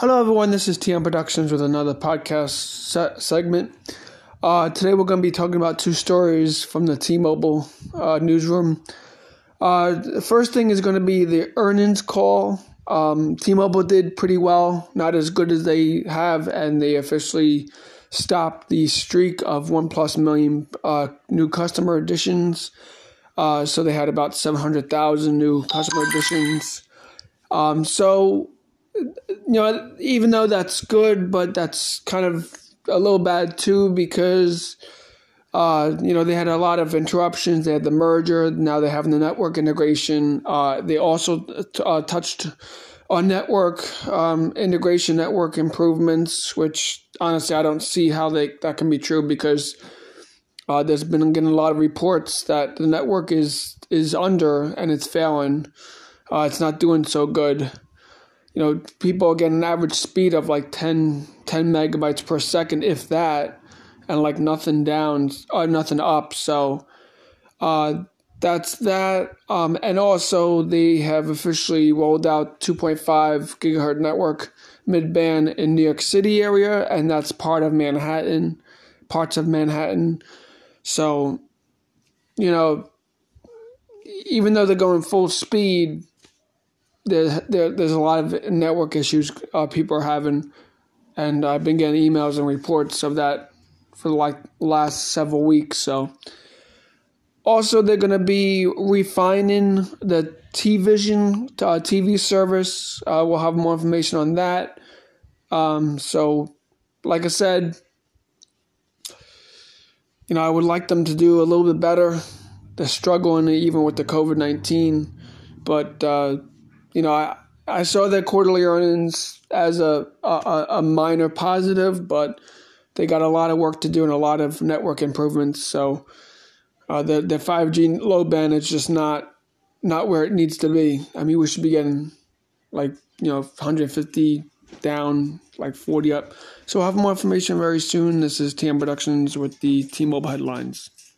Hello, everyone. This is TM Productions with another podcast se- segment. Uh, today, we're going to be talking about two stories from the T Mobile uh, newsroom. Uh, the first thing is going to be the earnings call. Um, T Mobile did pretty well, not as good as they have, and they officially stopped the streak of one plus million uh, new customer additions. Uh, so they had about 700,000 new customer additions. Um, so you know, even though that's good, but that's kind of a little bad too because, uh, you know, they had a lot of interruptions. They had the merger. Now they're having the network integration. Uh, they also uh, touched on network um, integration, network improvements, which honestly I don't see how they that can be true because uh, there's been getting a lot of reports that the network is is under and it's failing. Uh, it's not doing so good you know, people get an average speed of like 10, 10 megabytes per second, if that, and like nothing down or uh, nothing up. So uh, that's that. Um, and also, they have officially rolled out 2.5 gigahertz network mid band in New York City area, and that's part of Manhattan, parts of Manhattan. So, you know, even though they're going full speed, there, there there's a lot of network issues uh, people are having, and I've been getting emails and reports of that for like last several weeks. So, also they're going to be refining the TVision uh, TV service. Uh, we'll have more information on that. Um, so, like I said, you know, I would like them to do a little bit better. They're struggling even with the COVID nineteen, but uh, you know, I, I saw their quarterly earnings as a, a, a minor positive, but they got a lot of work to do and a lot of network improvements. So uh, the the five G low band is just not not where it needs to be. I mean, we should be getting like you know 150 down, like 40 up. So I'll have more information very soon. This is TM Productions with the T-Mobile headlines.